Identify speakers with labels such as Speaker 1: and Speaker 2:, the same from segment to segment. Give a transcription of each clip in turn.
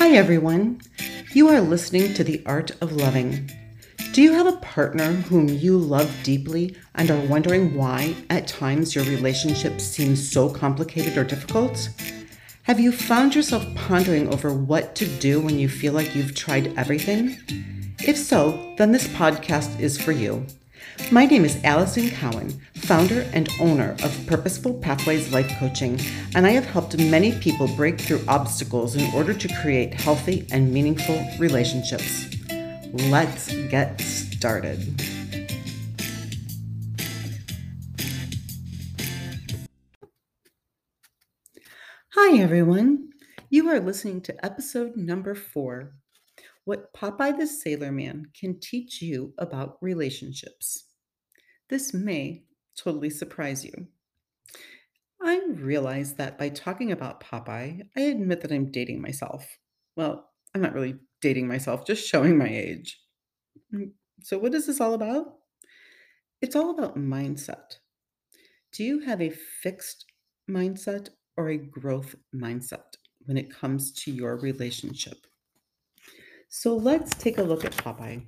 Speaker 1: Hi, everyone. You are listening to The Art of Loving. Do you have a partner whom you love deeply and are wondering why, at times, your relationship seems so complicated or difficult? Have you found yourself pondering over what to do when you feel like you've tried everything? If so, then this podcast is for you. My name is Allison Cowan, founder and owner of Purposeful Pathways Life Coaching, and I have helped many people break through obstacles in order to create healthy and meaningful relationships. Let's get started. Hi, everyone. You are listening to episode number four What Popeye the Sailor Man Can Teach You About Relationships. This may totally surprise you. I realize that by talking about Popeye, I admit that I'm dating myself. Well, I'm not really dating myself, just showing my age. Mm, So, what is this all about? It's all about mindset. Do you have a fixed mindset or a growth mindset when it comes to your relationship? So, let's take a look at Popeye.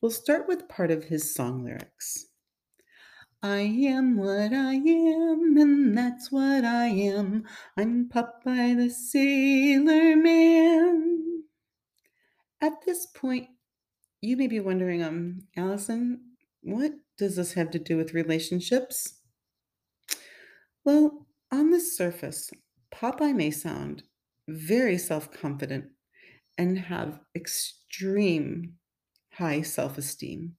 Speaker 1: We'll start with part of his song lyrics. I am what I am, and that's what I am. I'm Popeye the Sailor Man. At this point, you may be wondering, um, Allison, what does this have to do with relationships? Well, on the surface, Popeye may sound very self confident and have extreme high self esteem.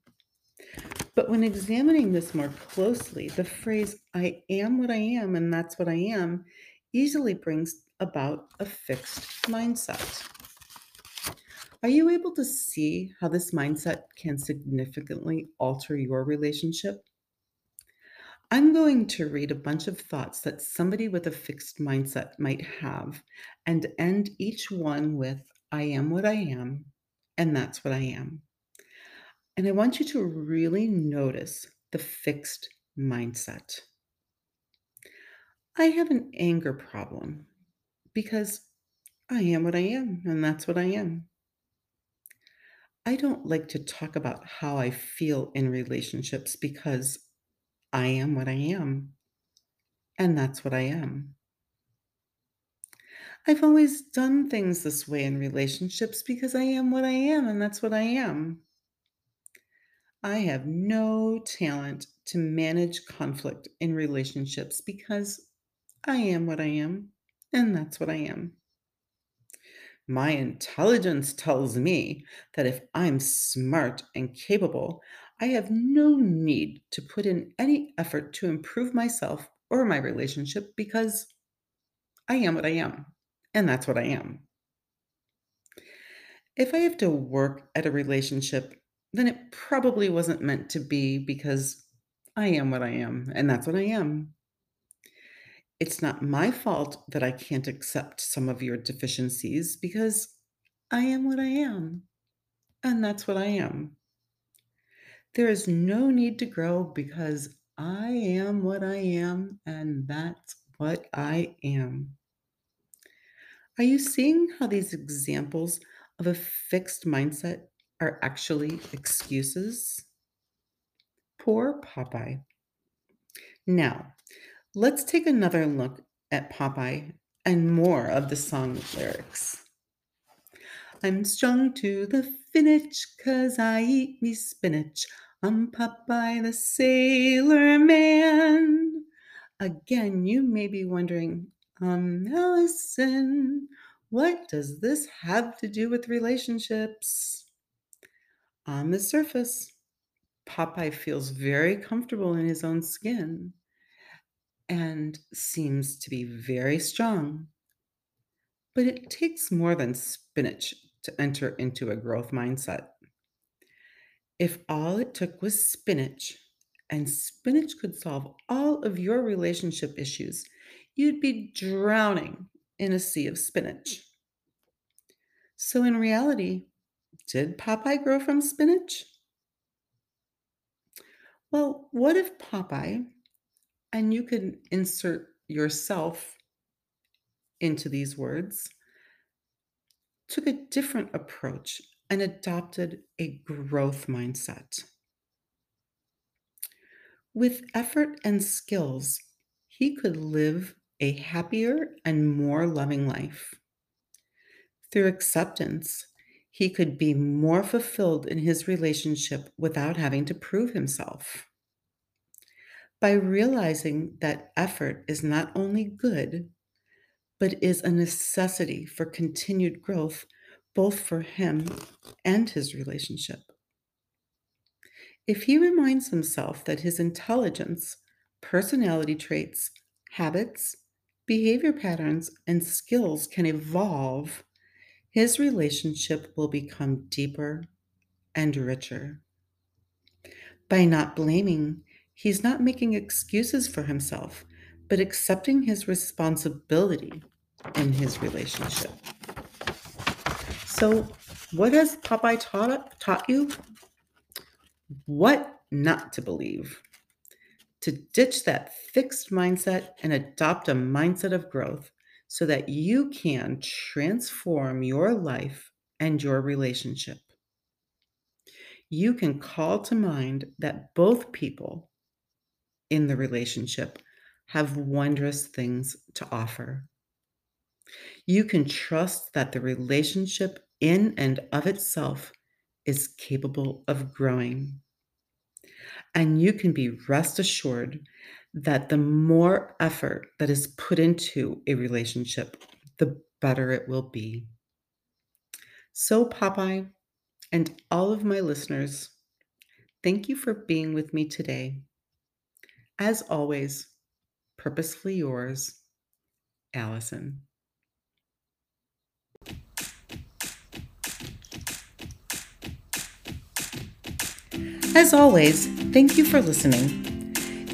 Speaker 1: But when examining this more closely, the phrase, I am what I am and that's what I am, easily brings about a fixed mindset. Are you able to see how this mindset can significantly alter your relationship? I'm going to read a bunch of thoughts that somebody with a fixed mindset might have and end each one with, I am what I am, and that's what I am. And I want you to really notice the fixed mindset. I have an anger problem because I am what I am, and that's what I am. I don't like to talk about how I feel in relationships because I am what I am, and that's what I am. I've always done things this way in relationships because I am what I am, and that's what I am. I have no talent to manage conflict in relationships because I am what I am, and that's what I am. My intelligence tells me that if I'm smart and capable, I have no need to put in any effort to improve myself or my relationship because I am what I am, and that's what I am. If I have to work at a relationship, then it probably wasn't meant to be because I am what I am, and that's what I am. It's not my fault that I can't accept some of your deficiencies because I am what I am, and that's what I am. There is no need to grow because I am what I am, and that's what I am. Are you seeing how these examples of a fixed mindset are actually excuses? Poor Popeye. Now, let's take another look at Popeye and more of the song lyrics. I'm strung to the finish 'cause I eat me spinach. I'm Popeye the Sailor Man. Again, you may be wondering, um, Allison, what does this have to do with relationships? On the surface, Popeye feels very comfortable in his own skin and seems to be very strong. But it takes more than spinach to enter into a growth mindset. If all it took was spinach, and spinach could solve all of your relationship issues, you'd be drowning in a sea of spinach. So, in reality, did Popeye grow from spinach? Well, what if Popeye, and you can insert yourself into these words, took a different approach and adopted a growth mindset. With effort and skills, he could live a happier and more loving life. Through acceptance, he could be more fulfilled in his relationship without having to prove himself. By realizing that effort is not only good, but is a necessity for continued growth, both for him and his relationship. If he reminds himself that his intelligence, personality traits, habits, behavior patterns, and skills can evolve, his relationship will become deeper and richer. By not blaming, he's not making excuses for himself, but accepting his responsibility in his relationship. So, what has Popeye taught, taught you? What not to believe. To ditch that fixed mindset and adopt a mindset of growth so that you can transform your life and your relationship. You can call to mind that both people in the relationship have wondrous things to offer. You can trust that the relationship in and of itself is capable of growing. And you can be rest assured that the more effort that is put into a relationship, the better it will be. So, Popeye and all of my listeners, thank you for being with me today. As always, purposefully yours, Allison. As always, thank you for listening.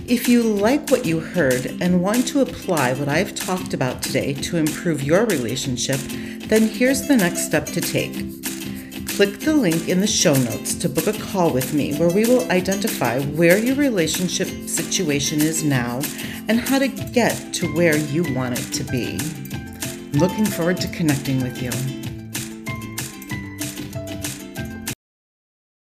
Speaker 1: If you like what you heard and want to apply what I've talked about today to improve your relationship, then here's the next step to take. Click the link in the show notes to book a call with me where we will identify where your relationship situation is now and how to get to where you want it to be. Looking forward to connecting with you.